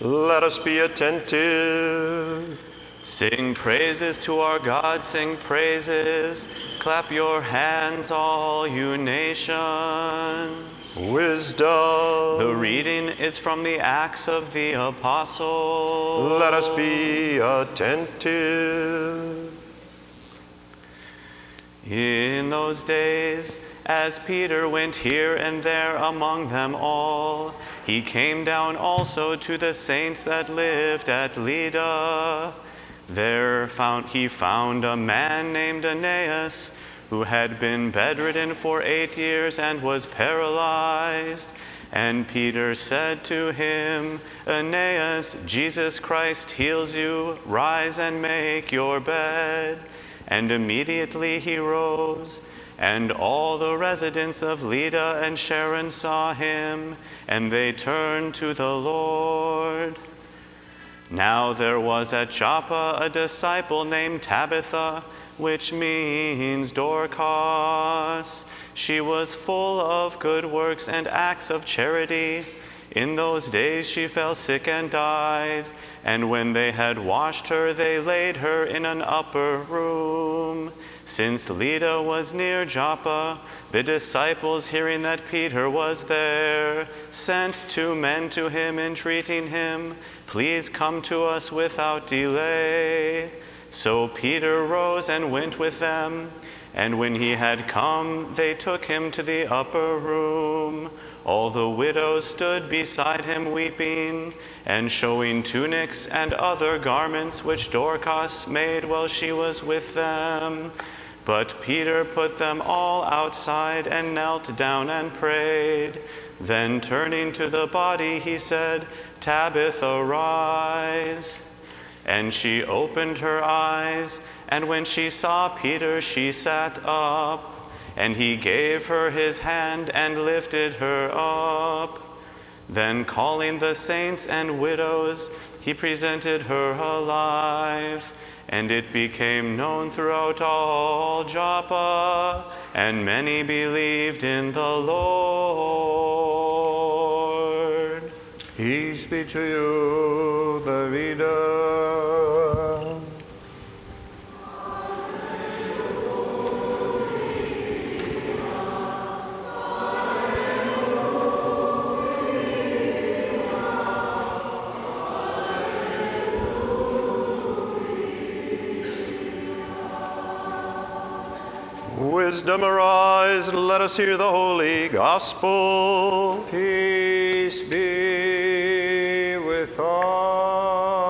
Let us be attentive. Sing praises to our God, sing praises. Clap your hands, all you nations. Wisdom. The reading is from the Acts of the Apostles. Let us be attentive. In those days, as Peter went here and there among them all, he came down also to the saints that lived at Lydda. There found, he found a man named Aeneas who had been bedridden for eight years and was paralyzed. And Peter said to him, Aeneas, Jesus Christ heals you. Rise and make your bed. And immediately he rose. And all the residents of Lydda and Sharon saw him, and they turned to the Lord. Now there was at Joppa a disciple named Tabitha which means Dorcas. She was full of good works and acts of charity. In those days she fell sick and died, and when they had washed her, they laid her in an upper room. Since Lydda was near Joppa, the disciples, hearing that Peter was there, sent two men to him, entreating him, Please come to us without delay. So Peter rose and went with them, and when he had come, they took him to the upper room. All the widows stood beside him weeping, and showing tunics and other garments which Dorcas made while she was with them. But Peter put them all outside and knelt down and prayed. Then turning to the body, he said, Tabitha, rise. And she opened her eyes, and when she saw Peter, she sat up. And he gave her his hand and lifted her up. Then, calling the saints and widows, he presented her alive. And it became known throughout all Joppa, and many believed in the Lord. Peace be to you, the reader. Wisdom arise, let us hear the holy gospel. Peace be with all.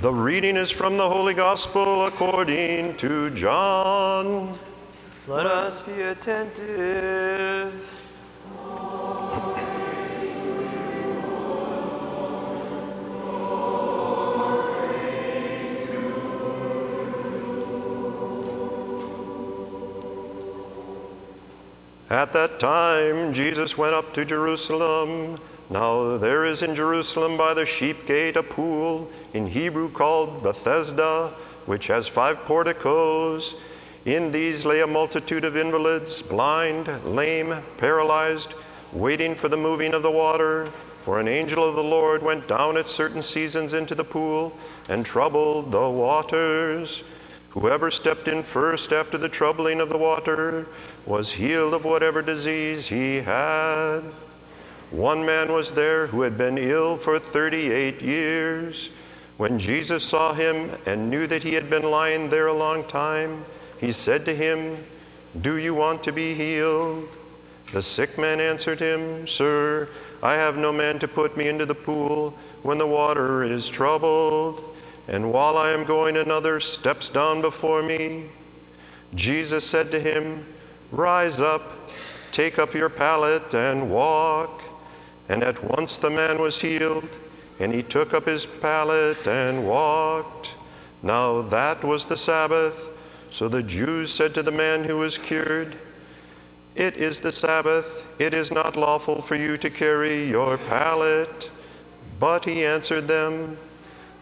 The reading is from the holy gospel according to John. Let us be attentive. At that time, Jesus went up to Jerusalem. Now there is in Jerusalem by the sheep gate a pool, in Hebrew called Bethesda, which has five porticos. In these lay a multitude of invalids, blind, lame, paralyzed, waiting for the moving of the water. For an angel of the Lord went down at certain seasons into the pool and troubled the waters. Whoever stepped in first after the troubling of the water was healed of whatever disease he had. One man was there who had been ill for 38 years. When Jesus saw him and knew that he had been lying there a long time, he said to him, Do you want to be healed? The sick man answered him, Sir, I have no man to put me into the pool when the water is troubled and while I am going, another steps down before me. Jesus said to him, Rise up, take up your pallet, and walk. And at once the man was healed, and he took up his pallet and walked. Now that was the Sabbath. So the Jews said to the man who was cured, It is the Sabbath. It is not lawful for you to carry your pallet. But he answered them,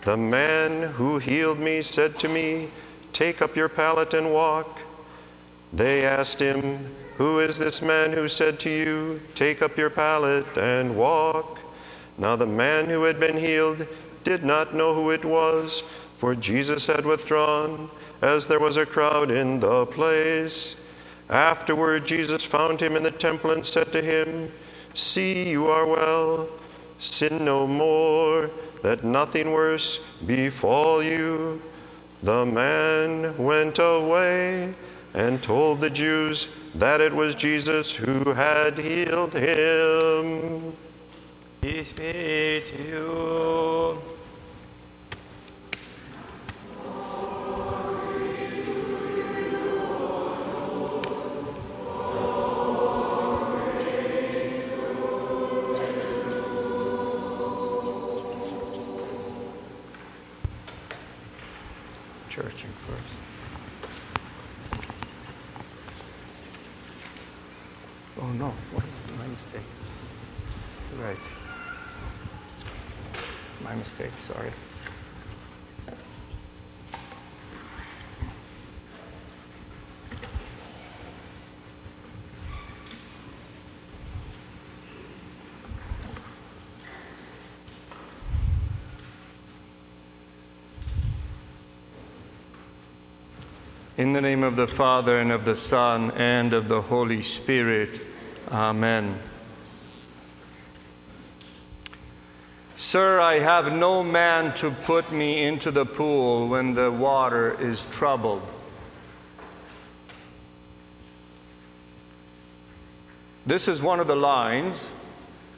the man who healed me said to me, Take up your pallet and walk. They asked him, Who is this man who said to you, Take up your pallet and walk? Now the man who had been healed did not know who it was, for Jesus had withdrawn, as there was a crowd in the place. Afterward, Jesus found him in the temple and said to him, See, you are well. Sin no more, that nothing worse befall you. The man went away and told the Jews that it was Jesus who had healed him. Peace be to you. In the name of the Father, and of the Son, and of the Holy Spirit. Amen. Sir, I have no man to put me into the pool when the water is troubled. This is one of the lines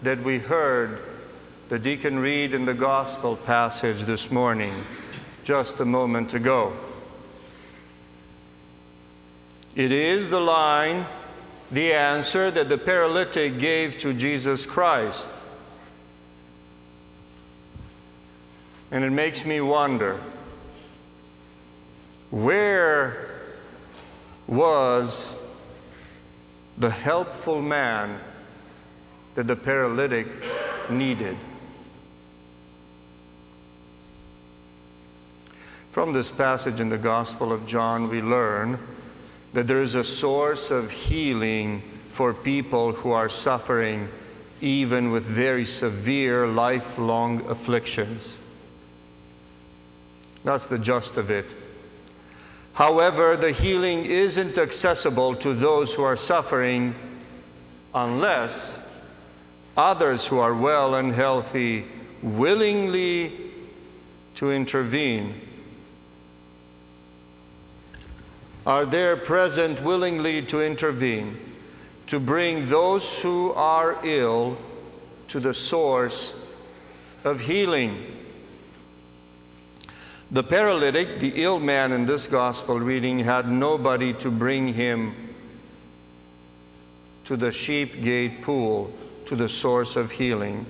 that we heard the deacon read in the gospel passage this morning, just a moment ago. It is the line, the answer that the paralytic gave to Jesus Christ. And it makes me wonder where was the helpful man that the paralytic needed? From this passage in the Gospel of John, we learn that there is a source of healing for people who are suffering even with very severe lifelong afflictions. That's the gist of it. However, the healing isn't accessible to those who are suffering unless others who are well and healthy willingly to intervene are there present willingly to intervene, to bring those who are ill to the source of healing. The paralytic, the ill man in this gospel reading, had nobody to bring him to the sheep gate pool, to the source of healing.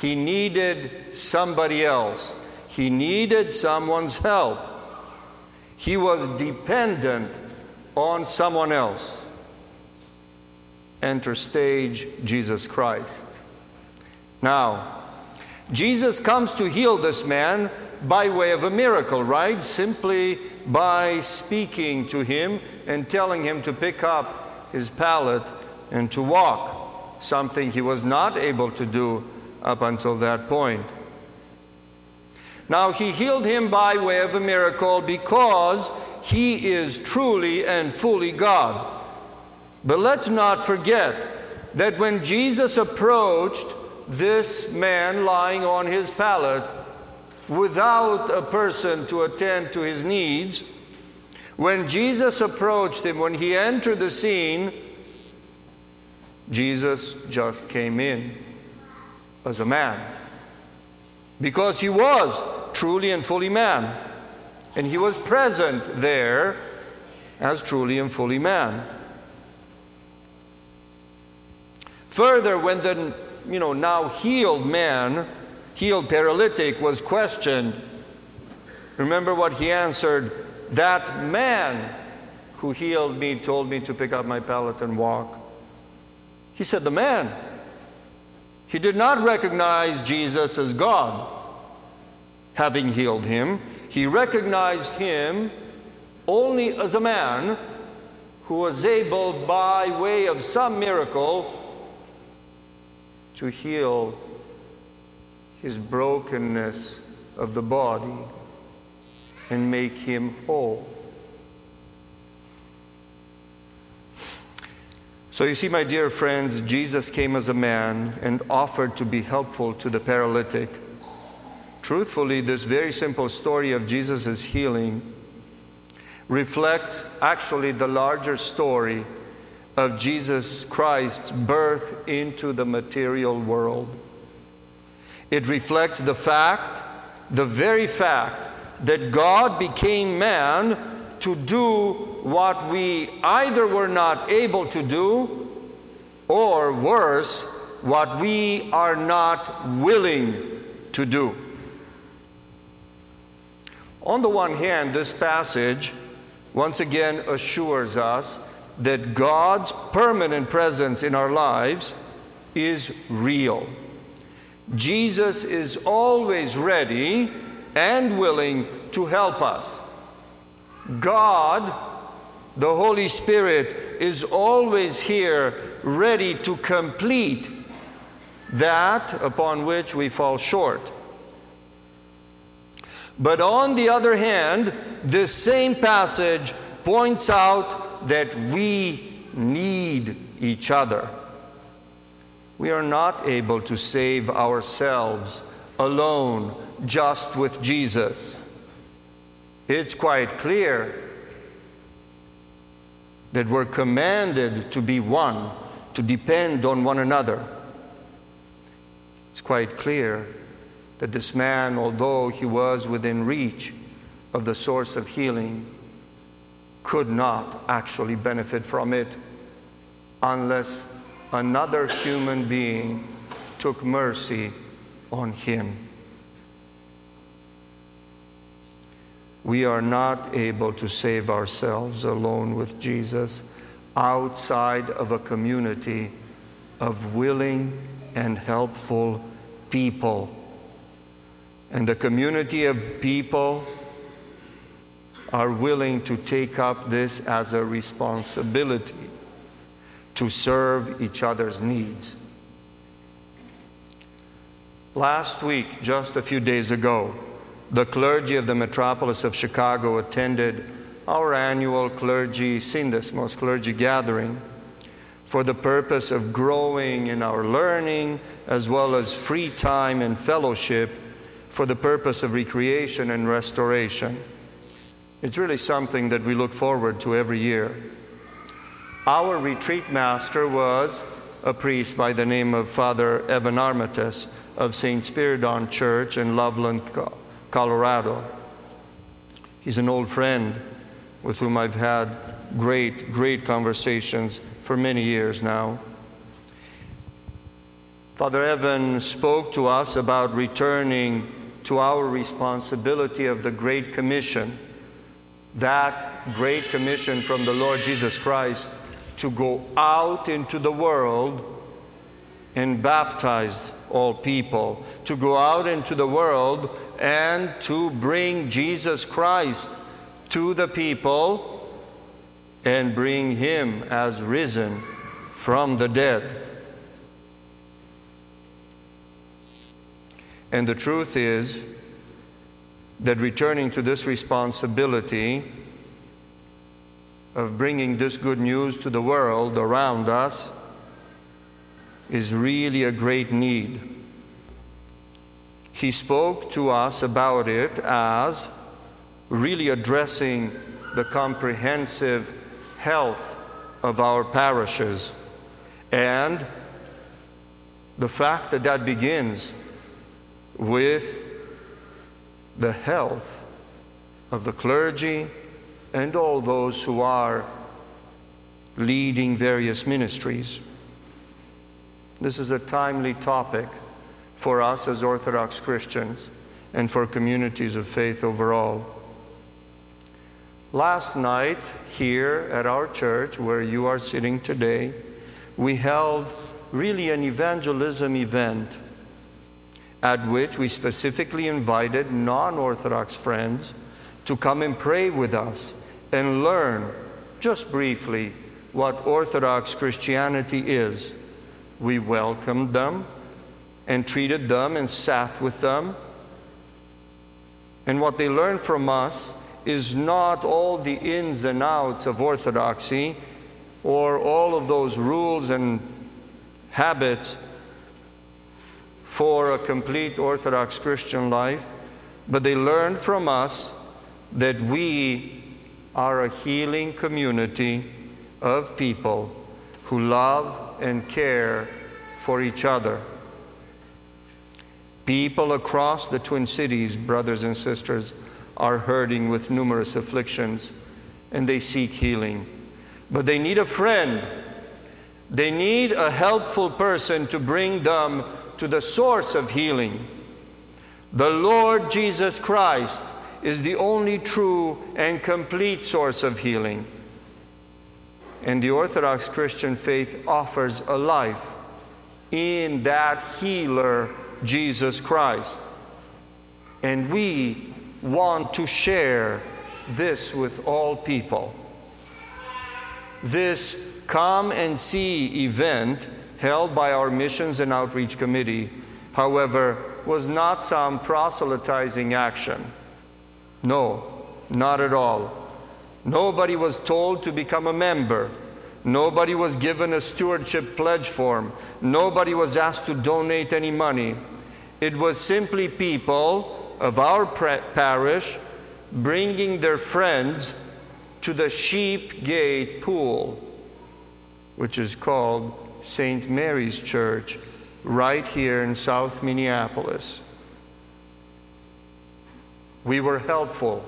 He needed somebody else, he needed someone's help. He was dependent on someone else. Enter stage Jesus Christ. Now, Jesus comes to heal this man by way of a miracle, right? Simply by speaking to him and telling him to pick up his pallet and to walk, something he was not able to do up until that point. Now, he healed him by way of a miracle because he is truly and fully God. But let's not forget that when Jesus approached this man lying on his pallet without a person to attend to his needs, when Jesus approached him, when he entered the scene, Jesus just came in as a man because he was truly and fully man. And he was present there as truly and fully man. Further, when the you know now healed man, healed paralytic, was questioned, remember what he answered? That man who healed me told me to pick up my pallet and walk. He said, The man. He did not recognize Jesus as God having healed him. He recognized him only as a man who was able, by way of some miracle, to heal his brokenness of the body and make him whole. So, you see, my dear friends, Jesus came as a man and offered to be helpful to the paralytic. Truthfully, this very simple story of Jesus' healing reflects actually the larger story of Jesus Christ's birth into the material world. It reflects the fact, the very fact, that God became man to do what we either were not able to do, or worse, what we are not willing to do. On the one hand, this passage once again assures us that God's permanent presence in our lives is real. Jesus is always ready and willing to help us. God, the Holy Spirit, is always here ready to complete that upon which we fall short. But on the other hand, this same passage points out that we need each other. We are not able to save ourselves alone just with Jesus. It's quite clear that we're commanded to be one, to depend on one another. It's quite clear that this man, although he was within reach of the source of healing, could not actually benefit from it unless another human being took mercy on him. We are not able to save ourselves alone with Jesus outside of a community of willing and helpful people. And the community of people are willing to take up this as a responsibility to serve each other's needs. Last week, just a few days ago, the clergy of the metropolis of Chicago attended our annual clergy syndesmos clergy gathering for the purpose of growing in our learning as well as free time and fellowship for the purpose of recreation and restoration. It's really something that we look forward to every year. Our retreat master was a priest by the name of Father Evan Armatas of St. Spiridon Church in Loveland, Colorado. He's an old friend with whom I've had great, great conversations for many years now. Father Evan spoke to us about returning to our responsibility of the Great Commission, that Great Commission from the Lord Jesus Christ to go out into the world and baptize all people, to go out into the world and to bring Jesus Christ to the people and bring him as risen from the dead. And the truth is that returning to this responsibility of bringing this good news to the world around us is really a great need. He spoke to us about it as really addressing the comprehensive health of our parishes and the fact that that begins with the health of the clergy and all those who are leading various ministries. This is a timely topic for us as Orthodox Christians and for communities of faith overall. Last night, here at our church, where you are sitting today, we held really an evangelism event at which we specifically invited non Orthodox friends to come and pray with us and learn, just briefly, what Orthodox Christianity is. We welcomed them and treated them and sat with them. And what they learned from us is not all the ins and outs of orthodoxy or all of those rules and habits for a complete Orthodox Christian life, but they learned from us that we are a healing community of people who love and care for each other. People across the Twin Cities, brothers and sisters, are hurting with numerous afflictions and they seek healing. But they need a friend. They need a helpful person to bring them to the source of healing. The Lord Jesus Christ is the only true and complete source of healing. And the Orthodox Christian faith offers a life in that healer, Jesus Christ. And we want to share this with all people. This Come and See event held by our Missions and Outreach Committee, however, was not some proselytizing action. No, not at all. Nobody was told to become a member. Nobody was given a stewardship pledge form. Nobody was asked to donate any money. It was simply people of our parish bringing their friends to the Sheep Gate Pool, which is called St. Mary's Church, right here in South Minneapolis. We were helpful.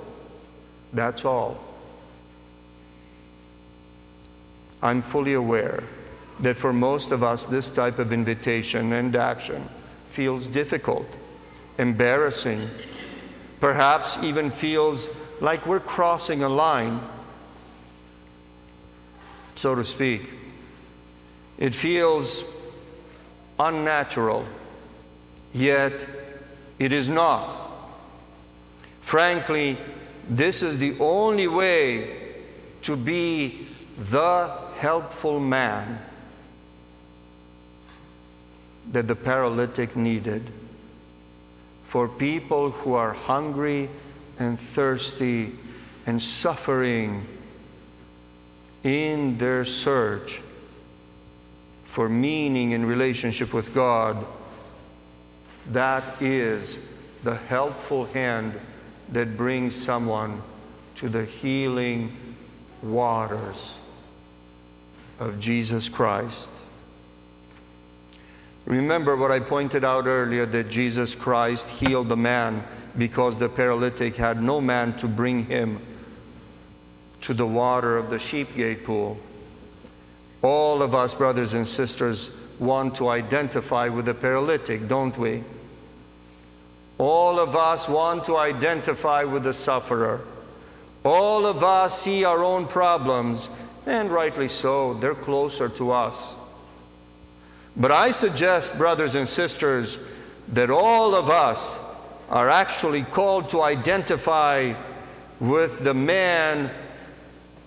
That's all. I'm fully aware that for most of us, this type of invitation and action feels difficult, embarrassing, perhaps even feels like we're crossing a line, so to speak. It feels unnatural, yet it is not. Frankly, this is the only way to be the helpful man that the paralytic needed for people who are hungry and thirsty and suffering in their search for meaning in relationship with God. That is the helpful hand that brings someone to the healing waters of Jesus Christ. Remember what I pointed out earlier that Jesus Christ healed the man because the paralytic had no man to bring him to the water of the sheep gate pool. All of us, brothers and sisters, want to identify with the paralytic, don't we? All of us want to identify with the sufferer. All of us see our own problems, and rightly so, they're closer to us. But I suggest, brothers and sisters, that all of us are actually called to identify with the man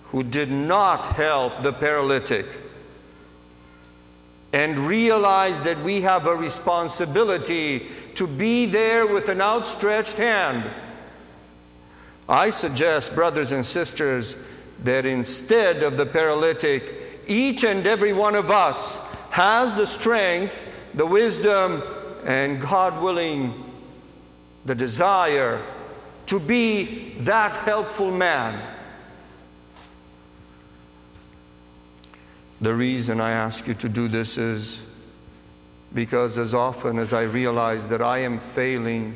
who did not help the paralytic and realize that we have a responsibility to be there with an outstretched hand. I suggest, brothers and sisters, that instead of the paralytic, each and every one of us has the strength, the wisdom, and God willing, the desire to be that helpful man. The reason I ask you to do this is because as often as I realize that I am failing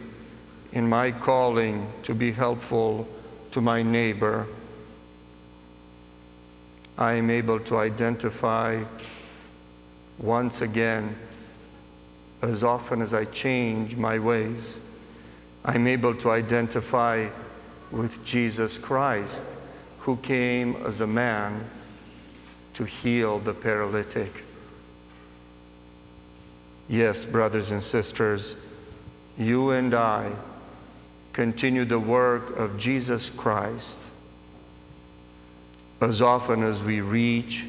in my calling to be helpful to my neighbor, I am able to identify once again, as often as I change my ways, I'm able to identify with Jesus Christ, who came as a man to heal the paralytic. Yes, brothers and sisters, you and I continue the work of Jesus Christ as often as we reach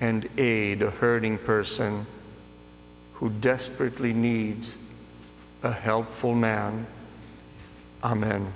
and aid a hurting person who desperately needs a helpful man. Amen.